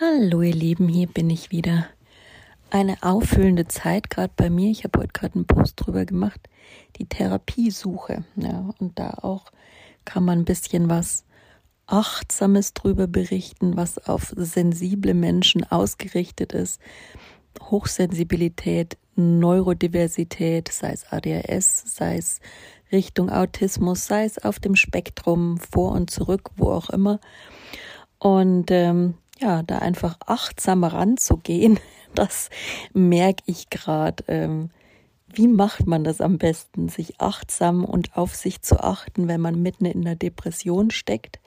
Hallo ihr Lieben, hier bin ich wieder. Eine auffüllende Zeit gerade bei mir. Ich habe heute gerade einen Post drüber gemacht, die Therapiesuche. Ja, und da auch kann man ein bisschen was Achtsames drüber berichten, was auf sensible Menschen ausgerichtet ist. Hochsensibilität, Neurodiversität, sei es ADHS, sei es Richtung Autismus, sei es auf dem Spektrum vor und zurück, wo auch immer. Und ähm, ja, da einfach achtsam ranzugehen, das merke ich gerade. Ähm, wie macht man das am besten, sich achtsam und auf sich zu achten, wenn man mitten in der Depression steckt?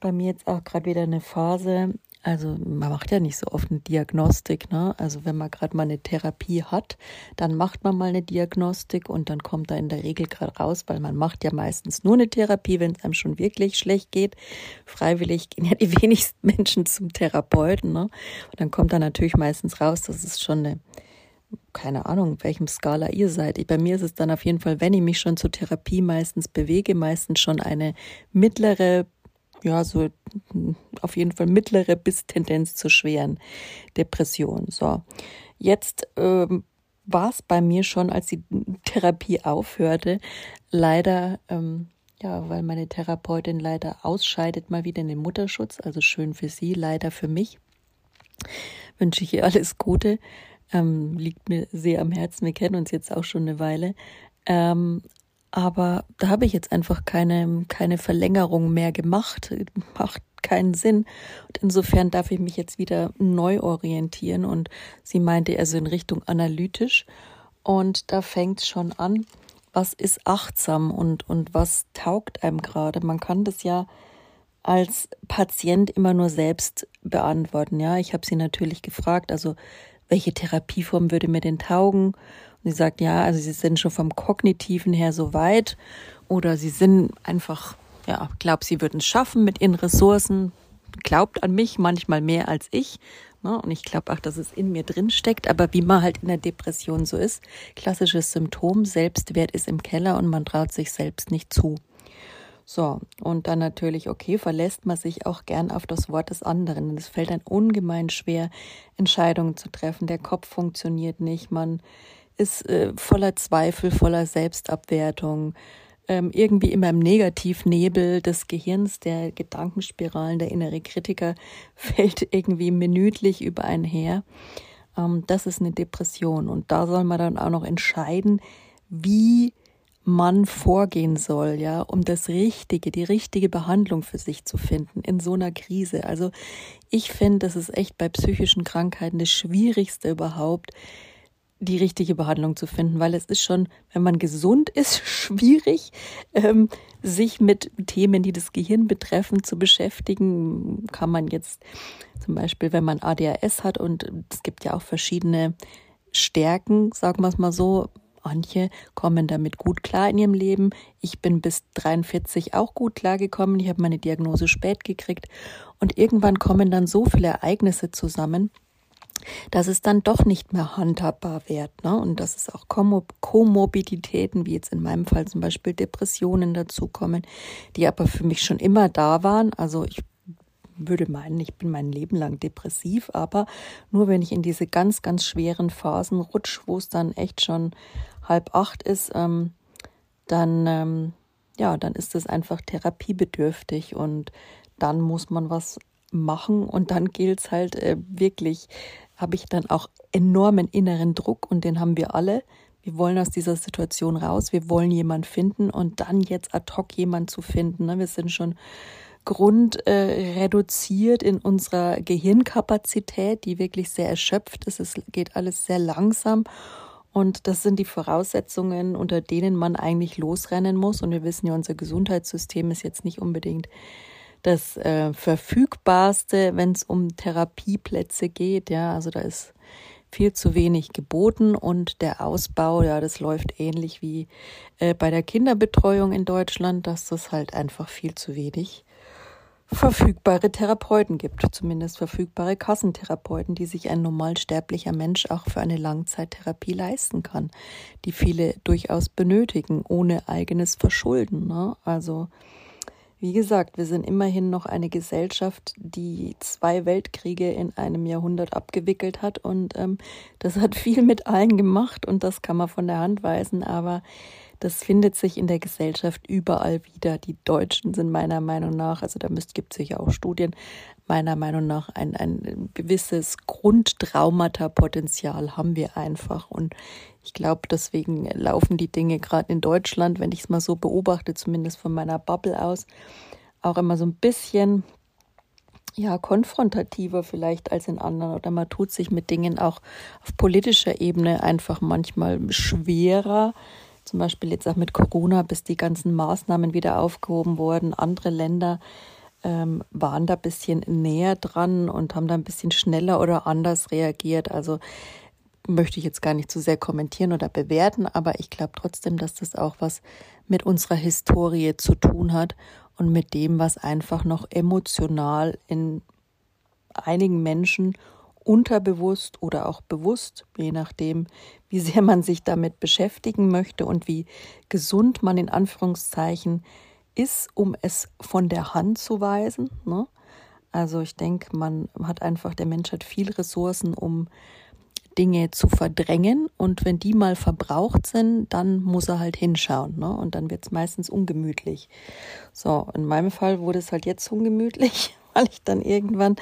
Bei mir jetzt auch gerade wieder eine Phase, also man macht ja nicht so oft eine Diagnostik, ne? Also wenn man gerade mal eine Therapie hat, dann macht man mal eine Diagnostik und dann kommt da in der Regel gerade raus, weil man macht ja meistens nur eine Therapie, wenn es einem schon wirklich schlecht geht. Freiwillig gehen ja die wenigsten Menschen zum Therapeuten, ne? Und dann kommt da natürlich meistens raus, dass es schon eine keine Ahnung, welchem Skala ihr seid. Bei mir ist es dann auf jeden Fall, wenn ich mich schon zur Therapie meistens bewege, meistens schon eine mittlere ja, so auf jeden Fall mittlere bis Tendenz zur schweren Depression. So, jetzt ähm, war es bei mir schon, als die Therapie aufhörte, leider, ähm, ja, weil meine Therapeutin leider ausscheidet, mal wieder in den Mutterschutz. Also schön für sie, leider für mich. Wünsche ich ihr alles Gute. Ähm, liegt mir sehr am Herzen. Wir kennen uns jetzt auch schon eine Weile. Ähm, aber da habe ich jetzt einfach keine, keine Verlängerung mehr gemacht. Macht keinen Sinn. Und insofern darf ich mich jetzt wieder neu orientieren. Und sie meinte also in Richtung analytisch. Und da fängt es schon an, was ist achtsam und, und was taugt einem gerade. Man kann das ja als Patient immer nur selbst beantworten. Ja, ich habe sie natürlich gefragt, also welche Therapieform würde mir denn taugen? Sie sagt, ja, also sie sind schon vom kognitiven her so weit oder sie sind einfach, ja, glaubt, sie würden es schaffen mit ihren Ressourcen, glaubt an mich manchmal mehr als ich. Ne? Und ich glaube auch, dass es in mir drin steckt. Aber wie man halt in der Depression so ist, klassisches Symptom, Selbstwert ist im Keller und man traut sich selbst nicht zu. So, und dann natürlich, okay, verlässt man sich auch gern auf das Wort des anderen. Es fällt dann ungemein schwer, Entscheidungen zu treffen. Der Kopf funktioniert nicht, man ist äh, voller Zweifel, voller Selbstabwertung, ähm, irgendwie immer im Negativnebel des Gehirns, der Gedankenspiralen, der innere Kritiker fällt irgendwie minütlich über einen her. Ähm, das ist eine Depression und da soll man dann auch noch entscheiden, wie man vorgehen soll, ja, um das Richtige, die richtige Behandlung für sich zu finden in so einer Krise. Also ich finde, das ist echt bei psychischen Krankheiten das Schwierigste überhaupt, die richtige Behandlung zu finden, weil es ist schon, wenn man gesund ist, schwierig, ähm, sich mit Themen, die das Gehirn betreffen, zu beschäftigen. Kann man jetzt zum Beispiel, wenn man ADHS hat und es gibt ja auch verschiedene Stärken, sagen wir es mal so, Manche kommen damit gut klar in ihrem Leben. Ich bin bis 43 auch gut klargekommen. Ich habe meine Diagnose spät gekriegt. Und irgendwann kommen dann so viele Ereignisse zusammen, dass es dann doch nicht mehr handhabbar wird. Ne? Und dass es auch Komorbiditäten, wie jetzt in meinem Fall zum Beispiel Depressionen dazukommen, die aber für mich schon immer da waren. Also ich würde meinen, ich bin mein Leben lang depressiv, aber nur wenn ich in diese ganz, ganz schweren Phasen rutsche, wo es dann echt schon halb acht ist, ähm, dann, ähm, ja, dann ist es einfach therapiebedürftig und dann muss man was machen und dann gilt es halt äh, wirklich habe ich dann auch enormen inneren Druck und den haben wir alle. Wir wollen aus dieser Situation raus, wir wollen jemanden finden und dann jetzt ad hoc jemanden zu finden. Ne? Wir sind schon grundreduziert äh, in unserer Gehirnkapazität, die wirklich sehr erschöpft ist. Es geht alles sehr langsam. Und das sind die Voraussetzungen, unter denen man eigentlich losrennen muss. Und wir wissen ja, unser Gesundheitssystem ist jetzt nicht unbedingt das äh, verfügbarste, wenn es um Therapieplätze geht. Ja, also da ist viel zu wenig geboten und der Ausbau, ja, das läuft ähnlich wie äh, bei der Kinderbetreuung in Deutschland, dass das halt einfach viel zu wenig verfügbare Therapeuten gibt, zumindest verfügbare Kassentherapeuten, die sich ein normalsterblicher Mensch auch für eine Langzeittherapie leisten kann, die viele durchaus benötigen, ohne eigenes Verschulden. Ne? Also wie gesagt, wir sind immerhin noch eine Gesellschaft, die zwei Weltkriege in einem Jahrhundert abgewickelt hat und ähm, das hat viel mit allen gemacht und das kann man von der Hand weisen, aber das findet sich in der Gesellschaft überall wieder. Die Deutschen sind meiner Meinung nach, also da gibt es sicher auch Studien, meiner Meinung nach ein, ein gewisses Grundtraumata-Potenzial haben wir einfach. Und ich glaube, deswegen laufen die Dinge gerade in Deutschland, wenn ich es mal so beobachte, zumindest von meiner Bubble aus, auch immer so ein bisschen ja, konfrontativer vielleicht als in anderen oder man tut sich mit Dingen auch auf politischer Ebene einfach manchmal schwerer. Zum Beispiel jetzt auch mit Corona, bis die ganzen Maßnahmen wieder aufgehoben wurden. Andere Länder ähm, waren da ein bisschen näher dran und haben da ein bisschen schneller oder anders reagiert. Also möchte ich jetzt gar nicht zu sehr kommentieren oder bewerten, aber ich glaube trotzdem, dass das auch was mit unserer Historie zu tun hat und mit dem, was einfach noch emotional in einigen Menschen unterbewusst oder auch bewusst, je nachdem, wie sehr man sich damit beschäftigen möchte und wie gesund man in Anführungszeichen ist, um es von der Hand zu weisen. Ne? Also ich denke, man hat einfach, der Mensch hat viel Ressourcen, um Dinge zu verdrängen und wenn die mal verbraucht sind, dann muss er halt hinschauen ne? und dann wird es meistens ungemütlich. So, in meinem Fall wurde es halt jetzt ungemütlich, weil ich dann irgendwann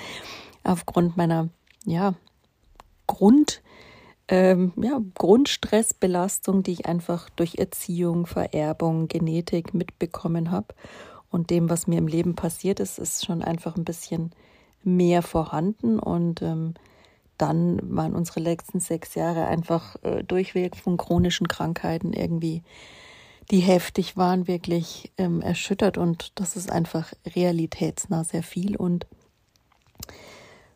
aufgrund meiner ja, Grund ähm, ja, Grundstressbelastung, die ich einfach durch Erziehung, Vererbung, Genetik mitbekommen habe. Und dem, was mir im Leben passiert ist, ist schon einfach ein bisschen mehr vorhanden. Und ähm, dann waren unsere letzten sechs Jahre einfach äh, durchweg von chronischen Krankheiten irgendwie, die heftig waren, wirklich ähm, erschüttert. Und das ist einfach realitätsnah sehr viel. Und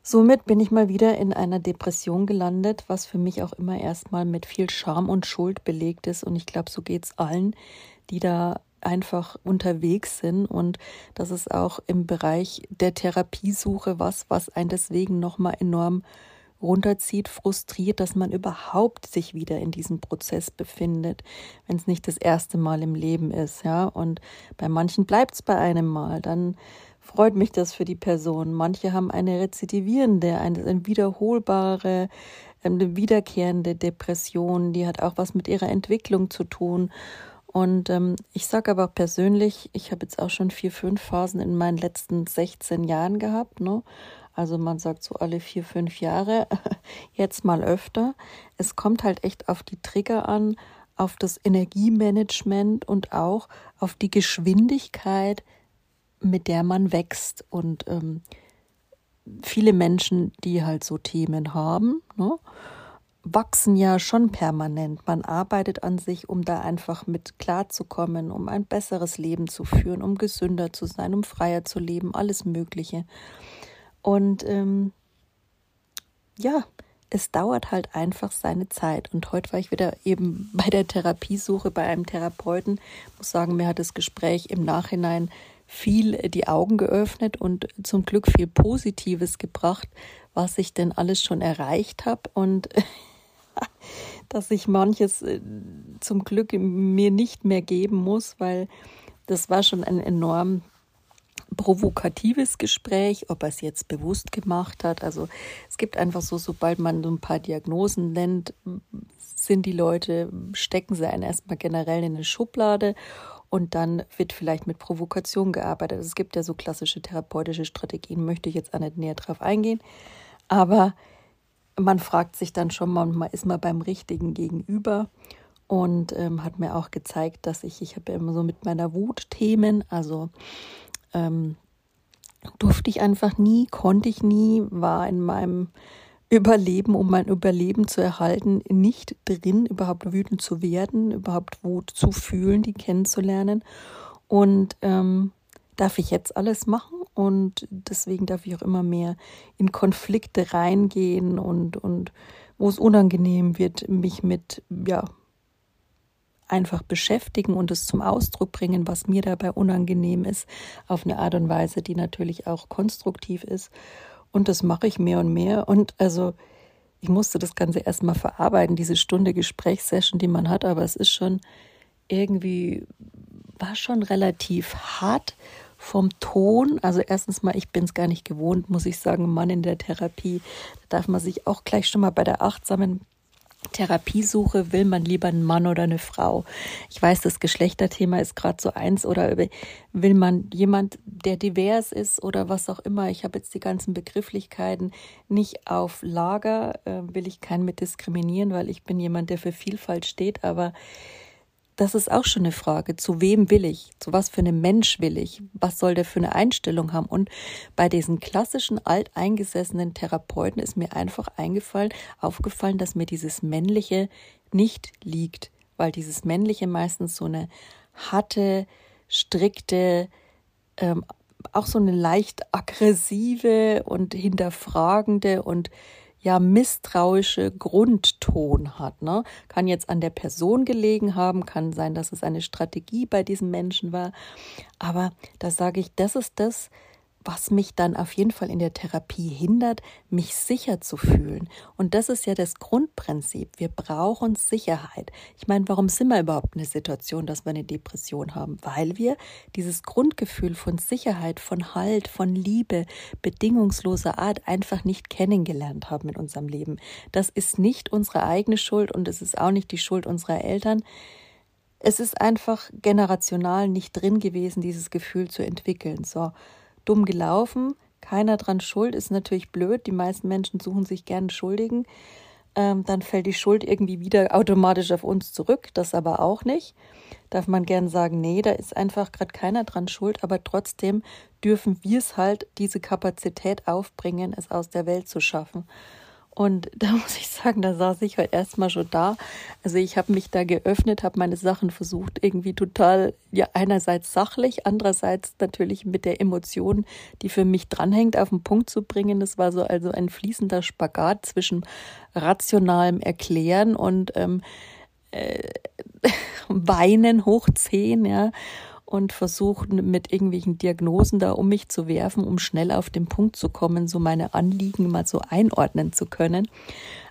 Somit bin ich mal wieder in einer Depression gelandet, was für mich auch immer erstmal mit viel Scham und Schuld belegt ist. Und ich glaube, so geht es allen, die da einfach unterwegs sind. Und das ist auch im Bereich der Therapiesuche was, was einen deswegen nochmal enorm runterzieht, frustriert, dass man überhaupt sich wieder in diesem Prozess befindet, wenn es nicht das erste Mal im Leben ist, ja. Und bei manchen bleibt es bei einem Mal. Dann freut mich das für die Person. Manche haben eine rezidivierende, eine, eine wiederholbare, eine wiederkehrende Depression, die hat auch was mit ihrer Entwicklung zu tun. Und ähm, ich sage aber persönlich, ich habe jetzt auch schon vier, fünf Phasen in meinen letzten 16 Jahren gehabt. Ne? Also man sagt so alle vier, fünf Jahre, jetzt mal öfter. Es kommt halt echt auf die Trigger an, auf das Energiemanagement und auch auf die Geschwindigkeit, mit der man wächst. Und ähm, viele Menschen, die halt so Themen haben, ne, wachsen ja schon permanent. Man arbeitet an sich, um da einfach mit klarzukommen, um ein besseres Leben zu führen, um gesünder zu sein, um freier zu leben, alles Mögliche. Und ähm, ja, es dauert halt einfach seine Zeit. Und heute war ich wieder eben bei der Therapiesuche bei einem Therapeuten. Ich muss sagen, mir hat das Gespräch im Nachhinein viel die Augen geöffnet und zum Glück viel Positives gebracht, was ich denn alles schon erreicht habe und dass ich manches äh, zum Glück mir nicht mehr geben muss, weil das war schon ein enorm provokatives Gespräch, ob er es jetzt bewusst gemacht hat. Also es gibt einfach so, sobald man so ein paar Diagnosen nennt, sind die Leute, stecken sie einen erstmal generell in eine Schublade und dann wird vielleicht mit Provokation gearbeitet. Es gibt ja so klassische therapeutische Strategien, möchte ich jetzt auch nicht näher drauf eingehen. Aber man fragt sich dann schon mal, man ist mal beim richtigen Gegenüber und ähm, hat mir auch gezeigt, dass ich, ich habe ja immer so mit meiner Wut Themen, also ähm, durfte ich einfach nie, konnte ich nie, war in meinem Überleben, um mein Überleben zu erhalten, nicht drin, überhaupt wütend zu werden, überhaupt Wut zu fühlen, die kennenzulernen. Und ähm, darf ich jetzt alles machen und deswegen darf ich auch immer mehr in Konflikte reingehen und, und wo es unangenehm wird, mich mit, ja, einfach beschäftigen und es zum Ausdruck bringen, was mir dabei unangenehm ist, auf eine Art und Weise, die natürlich auch konstruktiv ist. Und das mache ich mehr und mehr. Und also ich musste das Ganze erstmal verarbeiten, diese Stunde Gesprächssession, die man hat, aber es ist schon irgendwie, war schon relativ hart vom Ton. Also erstens mal, ich bin es gar nicht gewohnt, muss ich sagen, Mann in der Therapie. Da darf man sich auch gleich schon mal bei der achtsamen Therapiesuche, will man lieber einen Mann oder eine Frau? Ich weiß, das Geschlechterthema ist gerade so eins oder will man jemand, der divers ist oder was auch immer. Ich habe jetzt die ganzen Begrifflichkeiten nicht auf Lager, äh, will ich keinen mit diskriminieren, weil ich bin jemand, der für Vielfalt steht, aber das ist auch schon eine Frage. Zu wem will ich? Zu was für einem Mensch will ich? Was soll der für eine Einstellung haben? Und bei diesen klassischen alteingesessenen Therapeuten ist mir einfach eingefallen, aufgefallen, dass mir dieses Männliche nicht liegt, weil dieses Männliche meistens so eine harte, strikte, ähm, auch so eine leicht aggressive und hinterfragende und ja misstrauische Grundton hat. Ne? Kann jetzt an der Person gelegen haben, kann sein, dass es eine Strategie bei diesem Menschen war. Aber da sage ich, das ist das, was mich dann auf jeden Fall in der Therapie hindert, mich sicher zu fühlen. Und das ist ja das Grundprinzip. Wir brauchen Sicherheit. Ich meine, warum sind wir überhaupt in der Situation, dass wir eine Depression haben? Weil wir dieses Grundgefühl von Sicherheit, von Halt, von Liebe, bedingungsloser Art einfach nicht kennengelernt haben in unserem Leben. Das ist nicht unsere eigene Schuld und es ist auch nicht die Schuld unserer Eltern. Es ist einfach generational nicht drin gewesen, dieses Gefühl zu entwickeln. So dumm gelaufen, keiner dran schuld, ist natürlich blöd. Die meisten Menschen suchen sich gerne Schuldigen. Ähm, dann fällt die Schuld irgendwie wieder automatisch auf uns zurück. Das aber auch nicht. Darf man gern sagen, nee, da ist einfach gerade keiner dran schuld, aber trotzdem dürfen wir es halt, diese Kapazität aufbringen, es aus der Welt zu schaffen. Und da muss ich sagen, da saß ich halt erstmal schon da. Also ich habe mich da geöffnet, habe meine Sachen versucht, irgendwie total, ja, einerseits sachlich, andererseits natürlich mit der Emotion, die für mich dranhängt, auf den Punkt zu bringen. Das war so also ein fließender Spagat zwischen rationalem Erklären und ähm, äh, Weinen hoch zehn, ja und versuche mit irgendwelchen Diagnosen da um mich zu werfen, um schnell auf den Punkt zu kommen, so meine Anliegen mal so einordnen zu können.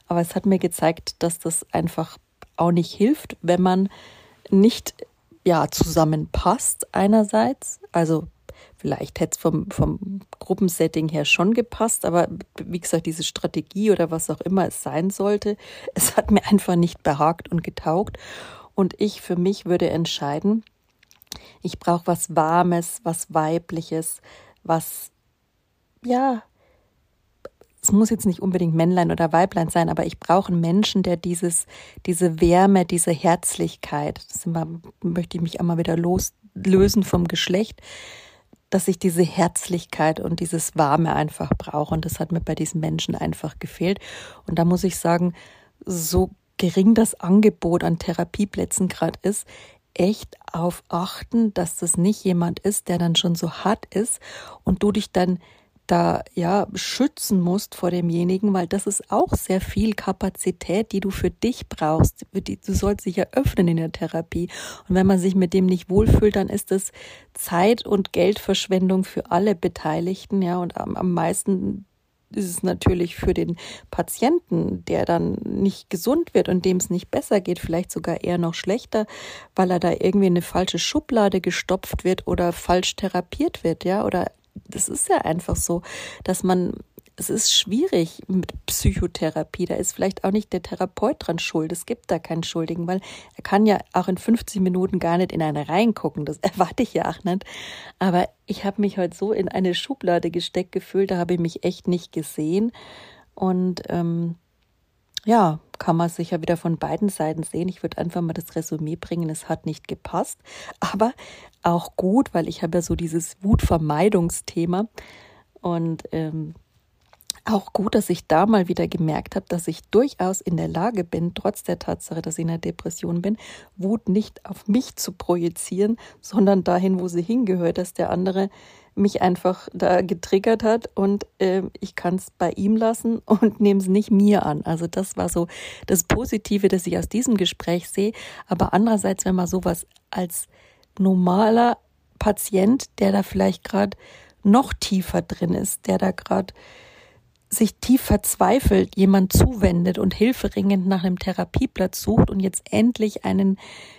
Aber es hat mir gezeigt, dass das einfach auch nicht hilft, wenn man nicht ja zusammenpasst einerseits, also Vielleicht hätte es vom, vom Gruppensetting her schon gepasst, aber wie gesagt, diese Strategie oder was auch immer es sein sollte, es hat mir einfach nicht behagt und getaugt. Und ich für mich würde entscheiden, ich brauche was Warmes, was Weibliches, was, ja, es muss jetzt nicht unbedingt Männlein oder Weiblein sein, aber ich brauche einen Menschen, der dieses, diese Wärme, diese Herzlichkeit, das immer, möchte ich mich einmal wieder loslösen vom Geschlecht, dass ich diese Herzlichkeit und dieses Warme einfach brauche. Und das hat mir bei diesen Menschen einfach gefehlt. Und da muss ich sagen, so gering das Angebot an Therapieplätzen gerade ist, echt auf achten, dass das nicht jemand ist, der dann schon so hart ist und du dich dann da ja schützen musst vor demjenigen, weil das ist auch sehr viel Kapazität, die du für dich brauchst. Du sollst dich ja öffnen in der Therapie. Und wenn man sich mit dem nicht wohlfühlt, dann ist das Zeit- und Geldverschwendung für alle Beteiligten, ja, und am, am meisten ist es natürlich für den Patienten, der dann nicht gesund wird und dem es nicht besser geht, vielleicht sogar eher noch schlechter, weil er da irgendwie in eine falsche Schublade gestopft wird oder falsch therapiert wird, ja, oder das ist ja einfach so, dass man es ist schwierig mit Psychotherapie. Da ist vielleicht auch nicht der Therapeut dran schuld. Es gibt da keinen Schuldigen, weil er kann ja auch in 50 Minuten gar nicht in eine reingucken. Das erwarte ich ja auch nicht. Aber ich habe mich heute so in eine Schublade gesteckt gefühlt, da habe ich mich echt nicht gesehen. Und ähm, ja, kann man sicher wieder von beiden Seiten sehen. Ich würde einfach mal das Resümee bringen, es hat nicht gepasst. Aber auch gut, weil ich habe ja so dieses Wutvermeidungsthema. Und ähm, auch gut, dass ich da mal wieder gemerkt habe, dass ich durchaus in der Lage bin, trotz der Tatsache, dass ich in einer Depression bin, Wut nicht auf mich zu projizieren, sondern dahin, wo sie hingehört, dass der andere mich einfach da getriggert hat und äh, ich kann es bei ihm lassen und nehme es nicht mir an. Also das war so das Positive, das ich aus diesem Gespräch sehe. Aber andererseits, wenn man sowas als normaler Patient, der da vielleicht gerade noch tiefer drin ist, der da gerade sich tief verzweifelt jemand zuwendet und hilferingend nach einem Therapieplatz sucht und jetzt endlich einen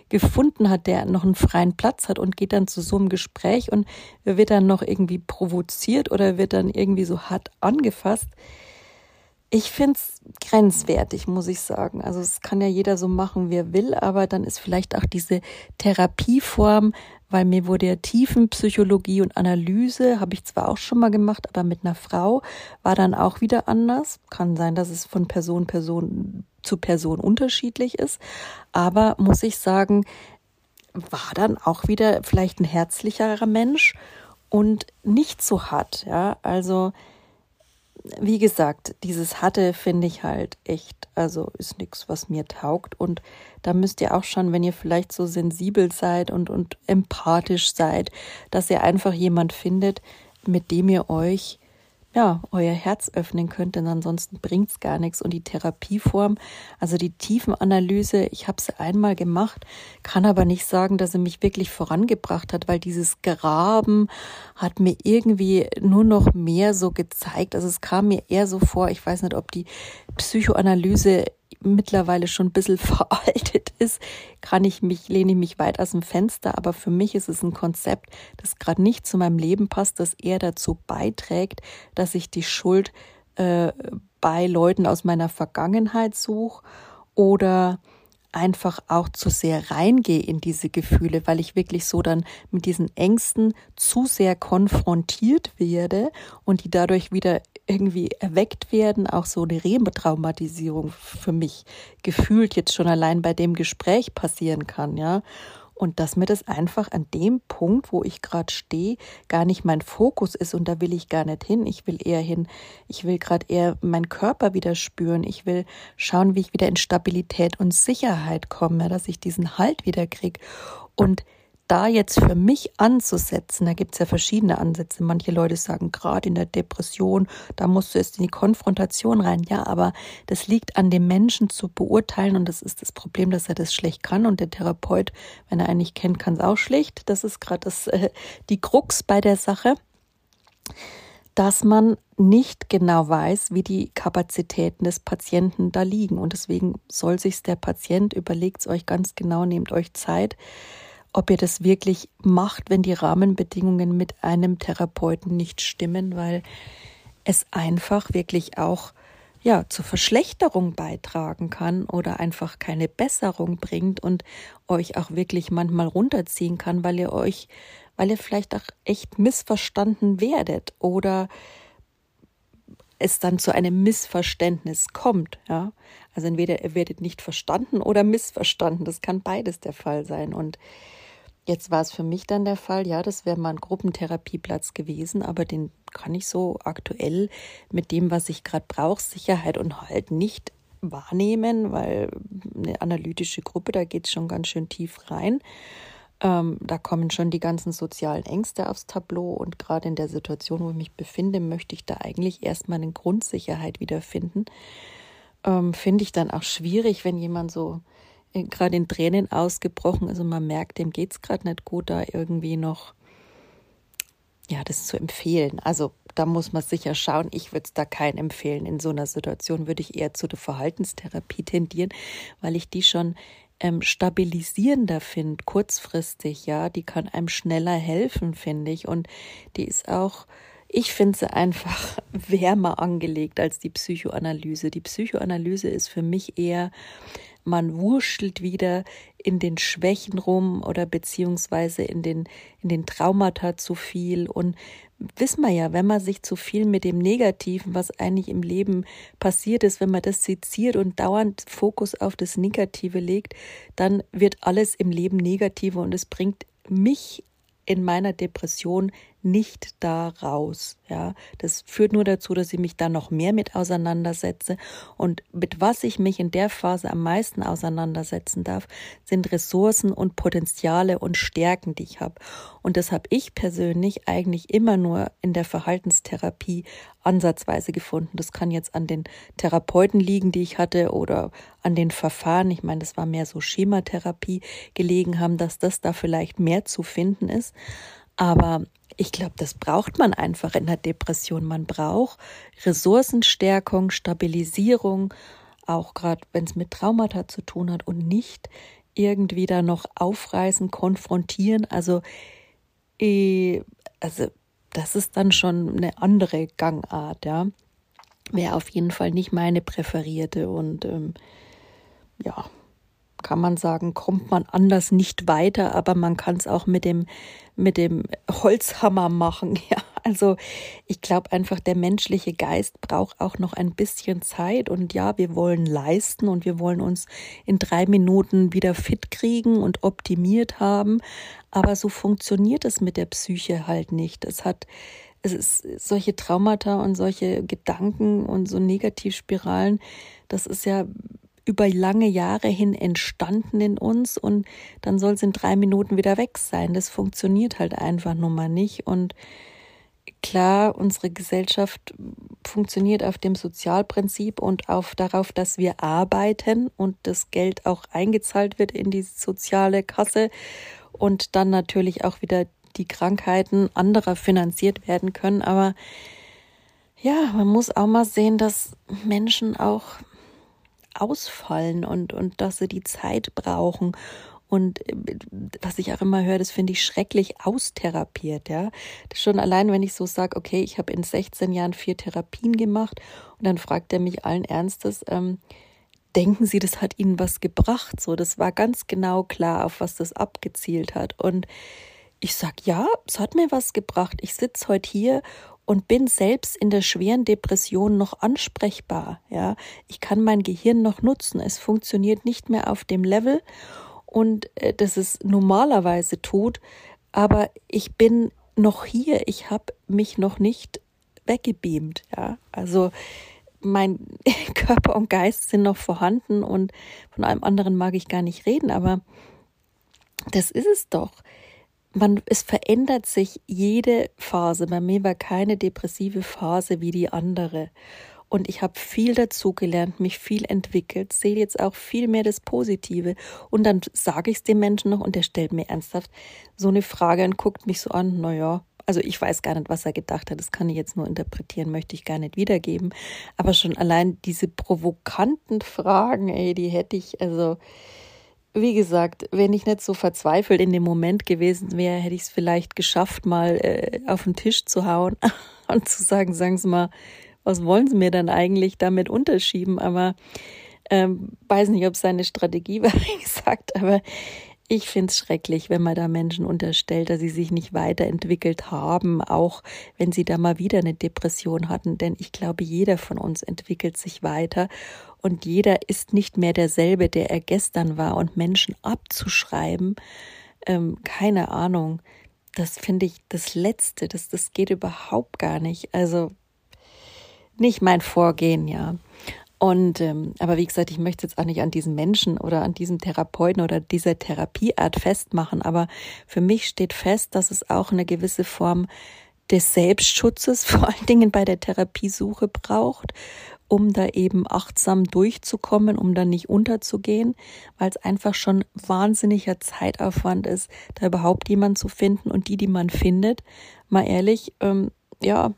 gefunden hat, der noch einen freien Platz hat und geht dann zu so einem Gespräch und wird dann noch irgendwie provoziert oder wird dann irgendwie so hart angefasst. Ich finde es grenzwertig, muss ich sagen. Also es kann ja jeder so machen, wie er will, aber dann ist vielleicht auch diese Therapieform, weil mir wurde ja Tiefenpsychologie und Analyse, habe ich zwar auch schon mal gemacht, aber mit einer Frau war dann auch wieder anders. Kann sein, dass es von Person, Person zu Person unterschiedlich ist, aber muss ich sagen, war dann auch wieder vielleicht ein herzlicherer Mensch und nicht so hart, ja, also wie gesagt, dieses Hatte finde ich halt echt, also ist nichts, was mir taugt. Und da müsst ihr auch schon, wenn ihr vielleicht so sensibel seid und, und empathisch seid, dass ihr einfach jemand findet, mit dem ihr euch ja, euer Herz öffnen könnt, denn ansonsten bringt es gar nichts. Und die Therapieform, also die Tiefenanalyse, ich habe sie einmal gemacht, kann aber nicht sagen, dass sie mich wirklich vorangebracht hat, weil dieses Graben hat mir irgendwie nur noch mehr so gezeigt. Also es kam mir eher so vor, ich weiß nicht, ob die Psychoanalyse mittlerweile schon ein bisschen veraltet ist, kann ich mich, lehne ich mich weit aus dem Fenster. Aber für mich ist es ein Konzept, das gerade nicht zu meinem Leben passt, das eher dazu beiträgt, dass ich die Schuld äh, bei Leuten aus meiner Vergangenheit suche oder einfach auch zu sehr reingehe in diese Gefühle, weil ich wirklich so dann mit diesen Ängsten zu sehr konfrontiert werde und die dadurch wieder irgendwie erweckt werden, auch so eine Retraumatisierung für mich gefühlt jetzt schon allein bei dem Gespräch passieren kann, ja. Und dass mir das einfach an dem Punkt, wo ich gerade stehe, gar nicht mein Fokus ist und da will ich gar nicht hin. Ich will eher hin, ich will gerade eher meinen Körper wieder spüren. Ich will schauen, wie ich wieder in Stabilität und Sicherheit komme, dass ich diesen Halt wieder krieg. Und da jetzt für mich anzusetzen, da gibt's ja verschiedene Ansätze. Manche Leute sagen, gerade in der Depression, da musst du erst in die Konfrontation rein. Ja, aber das liegt an dem Menschen zu beurteilen und das ist das Problem, dass er das schlecht kann. Und der Therapeut, wenn er einen nicht kennt, kann es auch schlecht. Das ist gerade äh, die Krux bei der Sache, dass man nicht genau weiß, wie die Kapazitäten des Patienten da liegen. Und deswegen soll sich der Patient, überlegt euch ganz genau, nehmt euch Zeit ob ihr das wirklich macht, wenn die Rahmenbedingungen mit einem Therapeuten nicht stimmen, weil es einfach wirklich auch ja, zur Verschlechterung beitragen kann oder einfach keine Besserung bringt und euch auch wirklich manchmal runterziehen kann, weil ihr euch, weil ihr vielleicht auch echt missverstanden werdet oder es dann zu einem Missverständnis kommt, ja. Also entweder ihr werdet nicht verstanden oder missverstanden. Das kann beides der Fall sein. Und Jetzt war es für mich dann der Fall, ja, das wäre mal ein Gruppentherapieplatz gewesen, aber den kann ich so aktuell mit dem, was ich gerade brauche, Sicherheit und Halt nicht wahrnehmen, weil eine analytische Gruppe, da geht es schon ganz schön tief rein. Ähm, da kommen schon die ganzen sozialen Ängste aufs Tableau und gerade in der Situation, wo ich mich befinde, möchte ich da eigentlich erstmal eine Grundsicherheit wiederfinden. Ähm, Finde ich dann auch schwierig, wenn jemand so gerade in Tränen ausgebrochen ist und man merkt, dem geht es gerade nicht gut, da irgendwie noch ja, das zu empfehlen. Also da muss man sicher schauen. Ich würde es da keinen empfehlen. In so einer Situation würde ich eher zu der Verhaltenstherapie tendieren, weil ich die schon ähm, stabilisierender finde, kurzfristig, ja. Die kann einem schneller helfen, finde ich. Und die ist auch, ich finde sie einfach wärmer angelegt als die Psychoanalyse. Die Psychoanalyse ist für mich eher man wurschtelt wieder in den Schwächen rum oder beziehungsweise in den, in den Traumata zu viel. Und wissen wir ja, wenn man sich zu viel mit dem Negativen, was eigentlich im Leben passiert ist, wenn man das seziert und dauernd Fokus auf das Negative legt, dann wird alles im Leben negativer und es bringt mich in meiner Depression nicht da raus. Ja, das führt nur dazu, dass ich mich da noch mehr mit auseinandersetze. Und mit was ich mich in der Phase am meisten auseinandersetzen darf, sind Ressourcen und Potenziale und Stärken, die ich habe. Und das habe ich persönlich eigentlich immer nur in der Verhaltenstherapie ansatzweise gefunden. Das kann jetzt an den Therapeuten liegen, die ich hatte, oder an den Verfahren. Ich meine, das war mehr so Schematherapie gelegen haben, dass das da vielleicht mehr zu finden ist. Aber ich glaube, das braucht man einfach in der Depression. Man braucht Ressourcenstärkung, Stabilisierung, auch gerade wenn es mit Traumata zu tun hat und nicht irgendwie da noch aufreißen, konfrontieren. Also, eh, also das ist dann schon eine andere Gangart, ja. Wäre auf jeden Fall nicht meine präferierte und ähm, ja, kann man sagen, kommt man anders nicht weiter, aber man kann es auch mit dem, mit dem Holzhammer machen. Ja, also ich glaube einfach, der menschliche Geist braucht auch noch ein bisschen Zeit und ja, wir wollen leisten und wir wollen uns in drei Minuten wieder fit kriegen und optimiert haben. Aber so funktioniert es mit der Psyche halt nicht. Es hat, es ist solche Traumata und solche Gedanken und so Negativspiralen, das ist ja über lange Jahre hin entstanden in uns und dann soll es in drei Minuten wieder weg sein. Das funktioniert halt einfach nun mal nicht. Und klar, unsere Gesellschaft funktioniert auf dem Sozialprinzip und auf darauf, dass wir arbeiten und das Geld auch eingezahlt wird in die soziale Kasse und dann natürlich auch wieder die Krankheiten anderer finanziert werden können. Aber ja, man muss auch mal sehen, dass Menschen auch ausfallen und, und dass sie die Zeit brauchen. Und äh, was ich auch immer höre, das finde ich schrecklich austherapiert, ja. Schon allein, wenn ich so sage, okay, ich habe in 16 Jahren vier Therapien gemacht und dann fragt er mich allen Ernstes, ähm, denken Sie, das hat Ihnen was gebracht? So, das war ganz genau klar, auf was das abgezielt hat. Und ich sage, ja, es hat mir was gebracht. Ich sitze heute hier und bin selbst in der schweren Depression noch ansprechbar. Ja, ich kann mein Gehirn noch nutzen. Es funktioniert nicht mehr auf dem Level und äh, das es normalerweise tut. Aber ich bin noch hier. Ich habe mich noch nicht weggebeamt. Ja, also mein Körper und Geist sind noch vorhanden und von allem anderen mag ich gar nicht reden. Aber das ist es doch man, es verändert sich jede Phase. Bei mir war keine depressive Phase wie die andere. Und ich habe viel dazugelernt, mich viel entwickelt, sehe jetzt auch viel mehr das Positive. Und dann sage ich es dem Menschen noch und der stellt mir ernsthaft so eine Frage und guckt mich so an, naja, also ich weiß gar nicht, was er gedacht hat, das kann ich jetzt nur interpretieren, möchte ich gar nicht wiedergeben. Aber schon allein diese provokanten Fragen, ey, die hätte ich, also wie gesagt, wenn ich nicht so verzweifelt in dem Moment gewesen wäre, hätte ich es vielleicht geschafft, mal äh, auf den Tisch zu hauen und zu sagen, sagen Sie mal, was wollen Sie mir dann eigentlich damit unterschieben? Aber ähm, weiß nicht, ob es seine Strategie war, wie gesagt, aber ich finde es schrecklich, wenn man da Menschen unterstellt, dass sie sich nicht weiterentwickelt haben, auch wenn sie da mal wieder eine Depression hatten. Denn ich glaube, jeder von uns entwickelt sich weiter und jeder ist nicht mehr derselbe, der er gestern war. Und Menschen abzuschreiben, ähm, keine Ahnung, das finde ich das Letzte, das, das geht überhaupt gar nicht. Also nicht mein Vorgehen, ja. Und ähm, aber wie gesagt, ich möchte jetzt auch nicht an diesen Menschen oder an diesem Therapeuten oder dieser Therapieart festmachen, aber für mich steht fest, dass es auch eine gewisse Form des Selbstschutzes vor allen Dingen bei der Therapiesuche braucht, um da eben achtsam durchzukommen, um dann nicht unterzugehen, weil es einfach schon wahnsinniger Zeitaufwand ist, da überhaupt jemanden zu finden und die, die man findet, mal ehrlich, ähm, ja,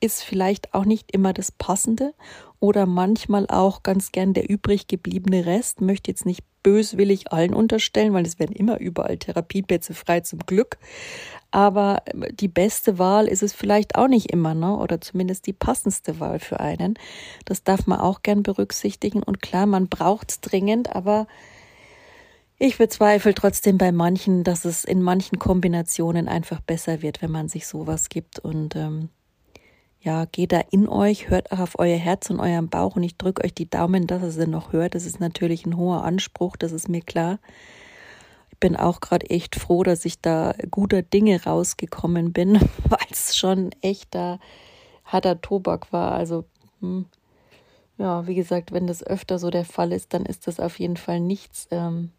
ist vielleicht auch nicht immer das Passende oder manchmal auch ganz gern der übrig gebliebene Rest. Möchte jetzt nicht böswillig allen unterstellen, weil es werden immer überall Therapieplätze frei zum Glück. Aber die beste Wahl ist es vielleicht auch nicht immer, ne? Oder zumindest die passendste Wahl für einen. Das darf man auch gern berücksichtigen. Und klar, man braucht es dringend, aber ich bezweifle trotzdem bei manchen, dass es in manchen Kombinationen einfach besser wird, wenn man sich sowas gibt. Und ähm, ja, geht da in euch, hört auch auf euer Herz und euren Bauch und ich drücke euch die Daumen, dass ihr sie noch hört. Das ist natürlich ein hoher Anspruch, das ist mir klar. Ich bin auch gerade echt froh, dass ich da guter Dinge rausgekommen bin, weil es schon echter harter Tobak war. Also, hm, ja, wie gesagt, wenn das öfter so der Fall ist, dann ist das auf jeden Fall nichts, ähm,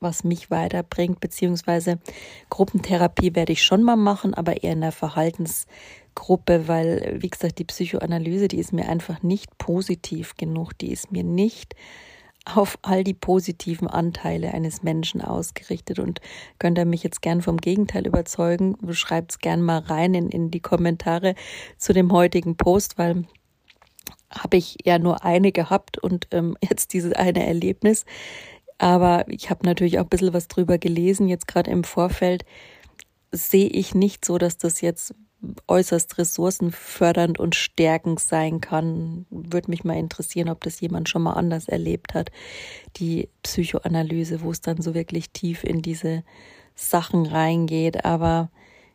was mich weiterbringt, beziehungsweise Gruppentherapie werde ich schon mal machen, aber eher in der Verhaltens- Gruppe, weil, wie gesagt, die Psychoanalyse, die ist mir einfach nicht positiv genug, die ist mir nicht auf all die positiven Anteile eines Menschen ausgerichtet. Und könnt ihr mich jetzt gern vom Gegenteil überzeugen, schreibt es gern mal rein in, in die Kommentare zu dem heutigen Post, weil habe ich ja nur eine gehabt und ähm, jetzt dieses eine Erlebnis. Aber ich habe natürlich auch ein bisschen was drüber gelesen, jetzt gerade im Vorfeld sehe ich nicht so, dass das jetzt äußerst ressourcenfördernd und stärkend sein kann. Würde mich mal interessieren, ob das jemand schon mal anders erlebt hat, die Psychoanalyse, wo es dann so wirklich tief in diese Sachen reingeht. Aber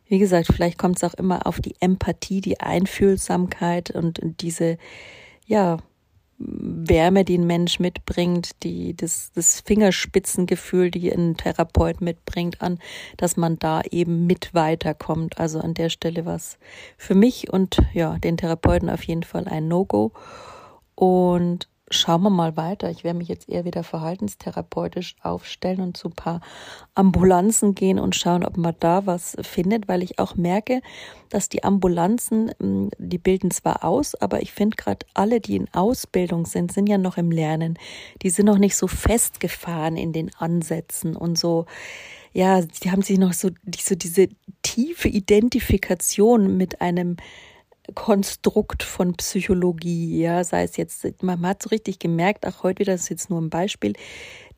wie gesagt, vielleicht kommt es auch immer auf die Empathie, die Einfühlsamkeit und diese, ja, Wärme, die ein Mensch mitbringt, die, das, das Fingerspitzengefühl, die ein Therapeut mitbringt, an, dass man da eben mit weiterkommt. Also an der Stelle war es für mich und ja, den Therapeuten auf jeden Fall ein No-Go. Und schauen wir mal weiter. Ich werde mich jetzt eher wieder verhaltenstherapeutisch aufstellen und zu ein paar Ambulanzen gehen und schauen, ob man da was findet, weil ich auch merke, dass die Ambulanzen, hm, die bilden zwar aus, aber ich finde gerade alle, die in Ausbildung sind, sind ja noch im Lernen. Die sind noch nicht so festgefahren in den Ansätzen und so ja, die haben sich noch so, so diese tiefe Identifikation mit einem Konstrukt von Psychologie, ja, sei es jetzt, man hat so richtig gemerkt, auch heute wieder, das ist jetzt nur ein Beispiel,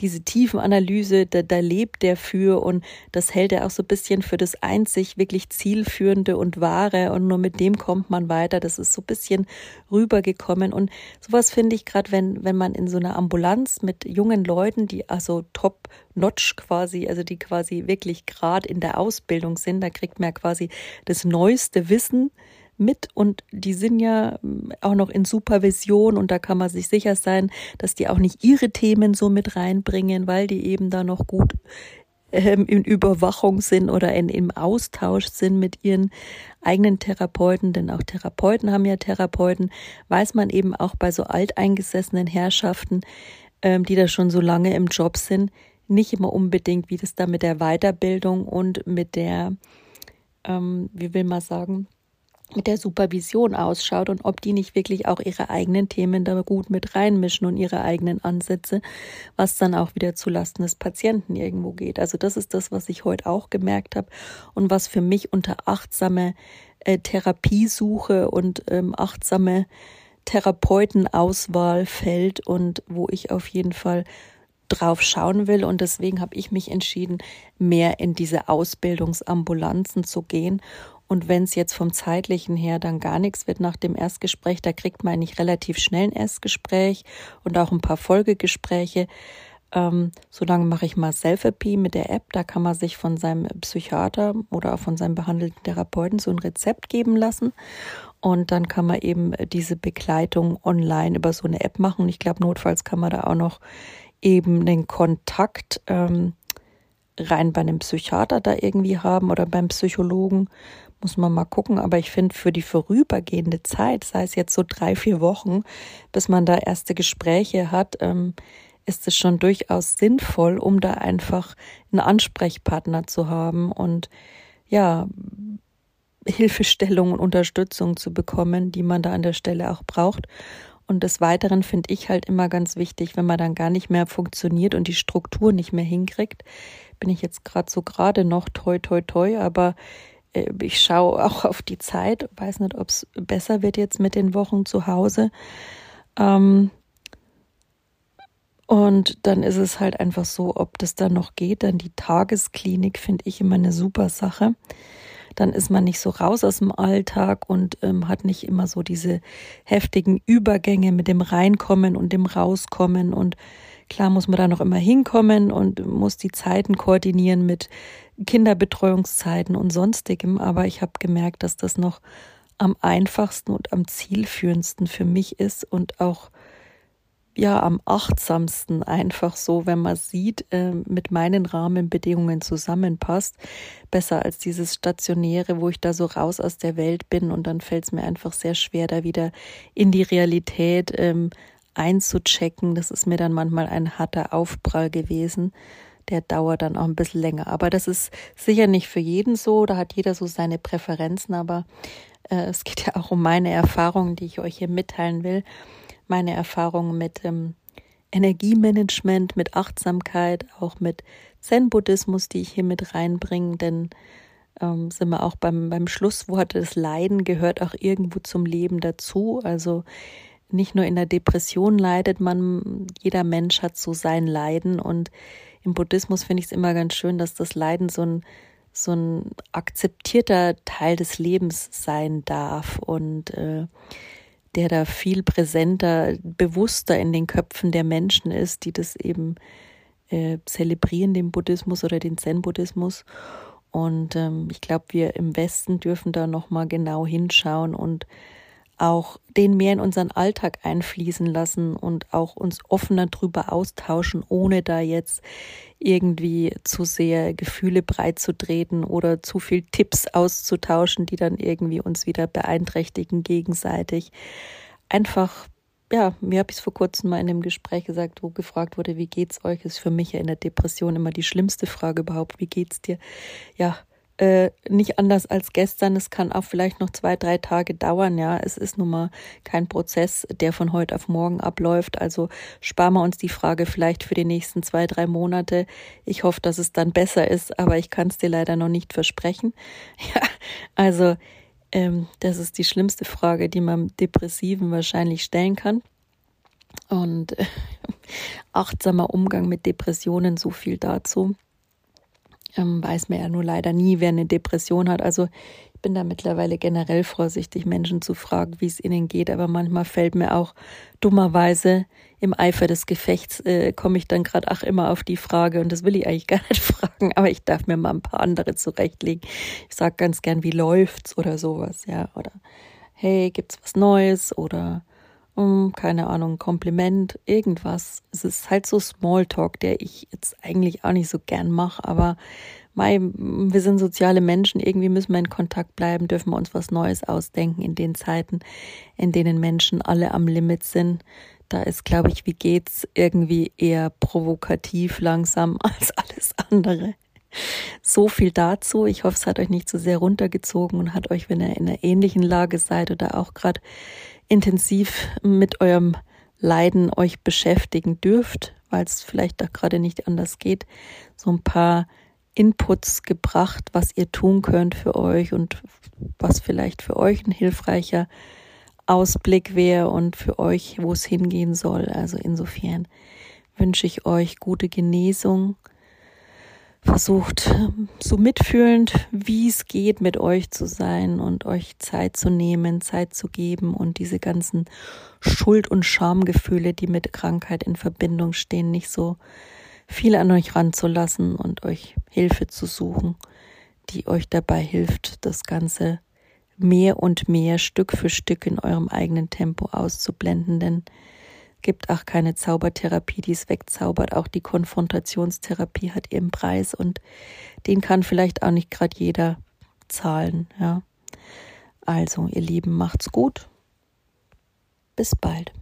diese Tiefenanalyse, da, da lebt der für und das hält er auch so ein bisschen für das einzig wirklich zielführende und wahre und nur mit dem kommt man weiter. Das ist so ein bisschen rübergekommen und sowas finde ich gerade, wenn, wenn man in so einer Ambulanz mit jungen Leuten, die also top notch quasi, also die quasi wirklich gerade in der Ausbildung sind, da kriegt man ja quasi das neueste Wissen, mit und die sind ja ähm, auch noch in Supervision und da kann man sich sicher sein, dass die auch nicht ihre Themen so mit reinbringen, weil die eben da noch gut ähm, in Überwachung sind oder in, im Austausch sind mit ihren eigenen Therapeuten, denn auch Therapeuten haben ja Therapeuten, weiß man eben auch bei so alteingesessenen Herrschaften, ähm, die da schon so lange im Job sind, nicht immer unbedingt, wie das da mit der Weiterbildung und mit der, ähm, wie will man sagen, mit der Supervision ausschaut und ob die nicht wirklich auch ihre eigenen Themen da gut mit reinmischen und ihre eigenen Ansätze, was dann auch wieder zulasten des Patienten irgendwo geht. Also das ist das, was ich heute auch gemerkt habe und was für mich unter achtsame äh, Therapiesuche und ähm, achtsame Therapeutenauswahl fällt und wo ich auf jeden Fall drauf schauen will. Und deswegen habe ich mich entschieden, mehr in diese Ausbildungsambulanzen zu gehen und wenn es jetzt vom zeitlichen her dann gar nichts wird nach dem Erstgespräch, da kriegt man eigentlich relativ schnell ein Erstgespräch und auch ein paar Folgegespräche. Ähm, so lange mache ich mal Selfie mit der App. Da kann man sich von seinem Psychiater oder auch von seinem behandelten Therapeuten so ein Rezept geben lassen. Und dann kann man eben diese Begleitung online über so eine App machen. Und ich glaube, notfalls kann man da auch noch eben den Kontakt ähm, rein bei einem Psychiater da irgendwie haben oder beim Psychologen muss man mal gucken. Aber ich finde, für die vorübergehende Zeit, sei es jetzt so drei, vier Wochen, bis man da erste Gespräche hat, ähm, ist es schon durchaus sinnvoll, um da einfach einen Ansprechpartner zu haben und ja, Hilfestellung und Unterstützung zu bekommen, die man da an der Stelle auch braucht. Und des Weiteren finde ich halt immer ganz wichtig, wenn man dann gar nicht mehr funktioniert und die Struktur nicht mehr hinkriegt, bin ich jetzt gerade so gerade noch toi toi toi, aber äh, ich schaue auch auf die Zeit, weiß nicht, ob es besser wird jetzt mit den Wochen zu Hause. Ähm, und dann ist es halt einfach so, ob das dann noch geht. Dann die Tagesklinik finde ich immer eine super Sache. Dann ist man nicht so raus aus dem Alltag und ähm, hat nicht immer so diese heftigen Übergänge mit dem Reinkommen und dem Rauskommen. Und klar muss man da noch immer hinkommen und muss die Zeiten koordinieren mit Kinderbetreuungszeiten und sonstigem, aber ich habe gemerkt, dass das noch am einfachsten und am zielführendsten für mich ist und auch ja am achtsamsten einfach so, wenn man sieht, äh, mit meinen Rahmenbedingungen zusammenpasst, besser als dieses stationäre, wo ich da so raus aus der Welt bin und dann fällt es mir einfach sehr schwer, da wieder in die Realität ähm, einzuchecken. Das ist mir dann manchmal ein harter Aufprall gewesen der dauert dann auch ein bisschen länger. Aber das ist sicher nicht für jeden so, da hat jeder so seine Präferenzen, aber äh, es geht ja auch um meine Erfahrungen, die ich euch hier mitteilen will. Meine Erfahrungen mit ähm, Energiemanagement, mit Achtsamkeit, auch mit Zen-Buddhismus, die ich hier mit reinbringe, denn ähm, sind wir auch beim, beim Schlusswort, das Leiden gehört auch irgendwo zum Leben dazu. Also nicht nur in der Depression leidet man, jeder Mensch hat so sein Leiden und im Buddhismus finde ich es immer ganz schön, dass das Leiden so ein, so ein akzeptierter Teil des Lebens sein darf und äh, der da viel präsenter, bewusster in den Köpfen der Menschen ist, die das eben äh, zelebrieren, den Buddhismus oder den Zen-Buddhismus. Und ähm, ich glaube, wir im Westen dürfen da nochmal genau hinschauen und auch den mehr in unseren Alltag einfließen lassen und auch uns offener drüber austauschen, ohne da jetzt irgendwie zu sehr Gefühle breit zu treten oder zu viel Tipps auszutauschen, die dann irgendwie uns wieder beeinträchtigen gegenseitig. Einfach ja, mir habe ich es vor kurzem mal in einem Gespräch gesagt, wo gefragt wurde, wie geht's euch? Ist für mich ja in der Depression immer die schlimmste Frage überhaupt. Wie geht's dir? Ja, äh, nicht anders als gestern. Es kann auch vielleicht noch zwei, drei Tage dauern. Ja, es ist nun mal kein Prozess, der von heute auf morgen abläuft. Also sparen wir uns die Frage vielleicht für die nächsten zwei, drei Monate. Ich hoffe, dass es dann besser ist, aber ich kann es dir leider noch nicht versprechen. Ja, also ähm, das ist die schlimmste Frage, die man Depressiven wahrscheinlich stellen kann. Und äh, achtsamer Umgang mit Depressionen, so viel dazu. Ähm, weiß man ja nur leider nie, wer eine Depression hat. Also ich bin da mittlerweile generell vorsichtig, Menschen zu fragen, wie es ihnen geht. Aber manchmal fällt mir auch dummerweise im Eifer des Gefechts, äh, komme ich dann gerade ach immer auf die Frage. Und das will ich eigentlich gar nicht fragen, aber ich darf mir mal ein paar andere zurechtlegen. Ich sage ganz gern, wie läuft's oder sowas, ja. Oder hey, gibt's was Neues? Oder um, keine Ahnung, Kompliment, irgendwas. Es ist halt so Smalltalk, der ich jetzt eigentlich auch nicht so gern mache, aber mei, wir sind soziale Menschen, irgendwie müssen wir in Kontakt bleiben, dürfen wir uns was Neues ausdenken in den Zeiten, in denen Menschen alle am Limit sind. Da ist, glaube ich, wie geht's irgendwie eher provokativ langsam als alles andere. So viel dazu. Ich hoffe, es hat euch nicht zu so sehr runtergezogen und hat euch, wenn ihr in einer ähnlichen Lage seid oder auch gerade intensiv mit eurem Leiden euch beschäftigen dürft, weil es vielleicht auch gerade nicht anders geht, so ein paar Inputs gebracht, was ihr tun könnt für euch und was vielleicht für euch ein hilfreicher Ausblick wäre und für euch, wo es hingehen soll. Also insofern wünsche ich euch gute Genesung, versucht so mitfühlend, wie es geht, mit euch zu sein und euch Zeit zu nehmen, Zeit zu geben und diese ganzen Schuld- und Schamgefühle, die mit Krankheit in Verbindung stehen, nicht so viel an euch ranzulassen und euch Hilfe zu suchen, die euch dabei hilft, das Ganze mehr und mehr Stück für Stück in eurem eigenen Tempo auszublenden, denn gibt auch keine Zaubertherapie, die es wegzaubert. Auch die Konfrontationstherapie hat ihren Preis und den kann vielleicht auch nicht gerade jeder zahlen. Ja. Also, ihr Lieben, macht's gut. Bis bald.